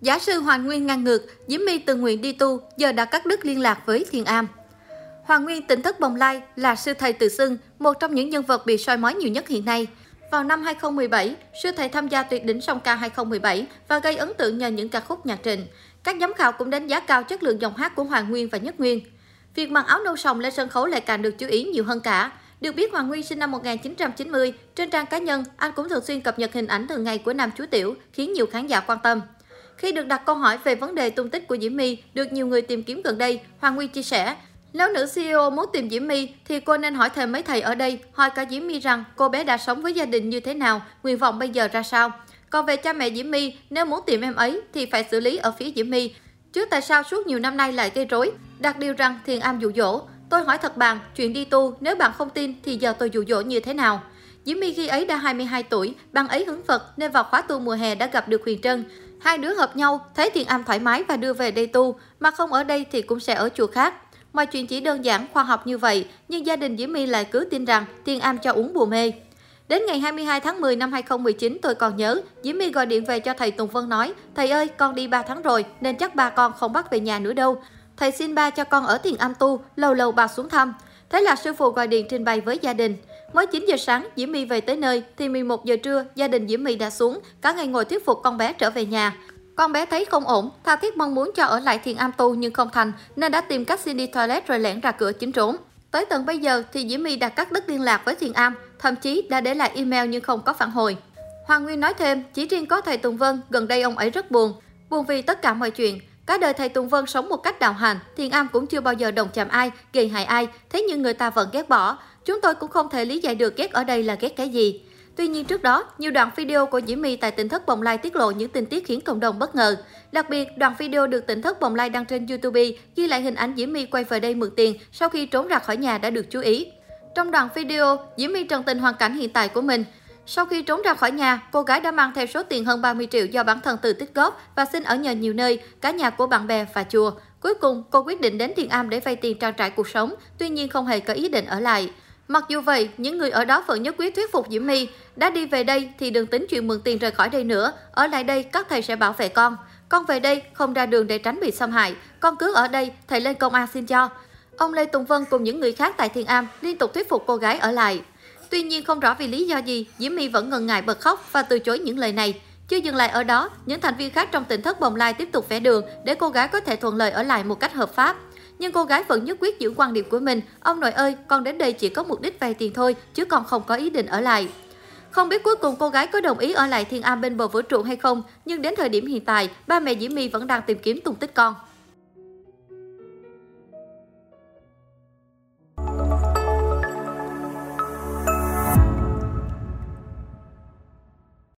Giả sư Hoàng Nguyên ngang ngược, Diễm My tự nguyện đi tu, giờ đã cắt đứt liên lạc với Thiên Am. Hoàng Nguyên tỉnh thất Bồng Lai là sư thầy tự xưng, một trong những nhân vật bị soi mói nhiều nhất hiện nay. Vào năm 2017, sư thầy tham gia tuyệt đỉnh song ca 2017 và gây ấn tượng nhờ những ca khúc nhạc trình. Các giám khảo cũng đánh giá cao chất lượng giọng hát của Hoàng Nguyên và Nhất Nguyên. Việc mặc áo nâu sòng lên sân khấu lại càng được chú ý nhiều hơn cả. Được biết Hoàng Nguyên sinh năm 1990, trên trang cá nhân, anh cũng thường xuyên cập nhật hình ảnh thường ngày của nam chú tiểu, khiến nhiều khán giả quan tâm. Khi được đặt câu hỏi về vấn đề tung tích của Diễm My được nhiều người tìm kiếm gần đây, Hoàng Nguyên chia sẻ, nếu nữ CEO muốn tìm Diễm My thì cô nên hỏi thêm mấy thầy ở đây, hỏi cả Diễm My rằng cô bé đã sống với gia đình như thế nào, nguyện vọng bây giờ ra sao. Còn về cha mẹ Diễm My, nếu muốn tìm em ấy thì phải xử lý ở phía Diễm My. Chứ tại sao suốt nhiều năm nay lại gây rối? Đặt điều rằng thiền am dụ dỗ. Tôi hỏi thật bạn, chuyện đi tu, nếu bạn không tin thì giờ tôi dụ dỗ như thế nào? Diễm My khi ấy đã 22 tuổi, bạn ấy hứng Phật nên vào khóa tu mùa hè đã gặp được Huyền Trân. Hai đứa hợp nhau, thấy thiền am thoải mái và đưa về đây tu, mà không ở đây thì cũng sẽ ở chùa khác. Mọi chuyện chỉ đơn giản khoa học như vậy, nhưng gia đình Diễm My lại cứ tin rằng Thiên Am cho uống bùa mê. Đến ngày 22 tháng 10 năm 2019 tôi còn nhớ, Diễm My gọi điện về cho thầy Tùng Vân nói, thầy ơi con đi 3 tháng rồi nên chắc ba con không bắt về nhà nữa đâu. Thầy xin ba cho con ở Thiền Am tu, lâu lâu bà xuống thăm. Thế là sư phụ gọi điện trình bày với gia đình. Mới 9 giờ sáng, Diễm My về tới nơi, thì 11 giờ trưa, gia đình Diễm My đã xuống, cả ngày ngồi thuyết phục con bé trở về nhà. Con bé thấy không ổn, tha thiết mong muốn cho ở lại thiền am tu nhưng không thành, nên đã tìm cách xin đi toilet rồi lẻn ra cửa chính trốn. Tới tận bây giờ thì Diễm My đã cắt đứt liên lạc với thiền am, thậm chí đã để lại email nhưng không có phản hồi. Hoàng Nguyên nói thêm, chỉ riêng có thầy Tùng Vân, gần đây ông ấy rất buồn. Buồn vì tất cả mọi chuyện. Cả đời thầy Tùng Vân sống một cách đạo hành, thiền am cũng chưa bao giờ đồng chạm ai, gây hại ai, thế nhưng người ta vẫn ghét bỏ. Chúng tôi cũng không thể lý giải được ghét ở đây là ghét cái gì. Tuy nhiên trước đó, nhiều đoạn video của Diễm My tại tỉnh thất Bồng Lai tiết lộ những tình tiết khiến cộng đồng bất ngờ. Đặc biệt, đoạn video được tỉnh thất Bồng Lai đăng trên YouTube ghi lại hình ảnh Diễm My quay về đây mượn tiền sau khi trốn ra khỏi nhà đã được chú ý. Trong đoạn video, Diễm My trần tình hoàn cảnh hiện tại của mình. Sau khi trốn ra khỏi nhà, cô gái đã mang theo số tiền hơn 30 triệu do bản thân tự tích góp và xin ở nhờ nhiều nơi, cả nhà của bạn bè và chùa. Cuối cùng, cô quyết định đến Thiền Am để vay tiền trang trải cuộc sống, tuy nhiên không hề có ý định ở lại. Mặc dù vậy, những người ở đó vẫn nhất quyết thuyết phục Diễm My, đã đi về đây thì đừng tính chuyện mượn tiền rời khỏi đây nữa, ở lại đây các thầy sẽ bảo vệ con. Con về đây không ra đường để tránh bị xâm hại, con cứ ở đây, thầy lên công an xin cho. Ông Lê Tùng Vân cùng những người khác tại Thiên Am liên tục thuyết phục cô gái ở lại. Tuy nhiên không rõ vì lý do gì, Diễm My vẫn ngần ngại bật khóc và từ chối những lời này. Chưa dừng lại ở đó, những thành viên khác trong tỉnh thất bồng lai tiếp tục vẽ đường để cô gái có thể thuận lợi ở lại một cách hợp pháp. Nhưng cô gái vẫn nhất quyết giữ quan điểm của mình. Ông nội ơi, con đến đây chỉ có mục đích vay tiền thôi, chứ còn không có ý định ở lại. Không biết cuối cùng cô gái có đồng ý ở lại thiên am bên bờ vũ trụ hay không, nhưng đến thời điểm hiện tại, ba mẹ Diễm My vẫn đang tìm kiếm tung tích con.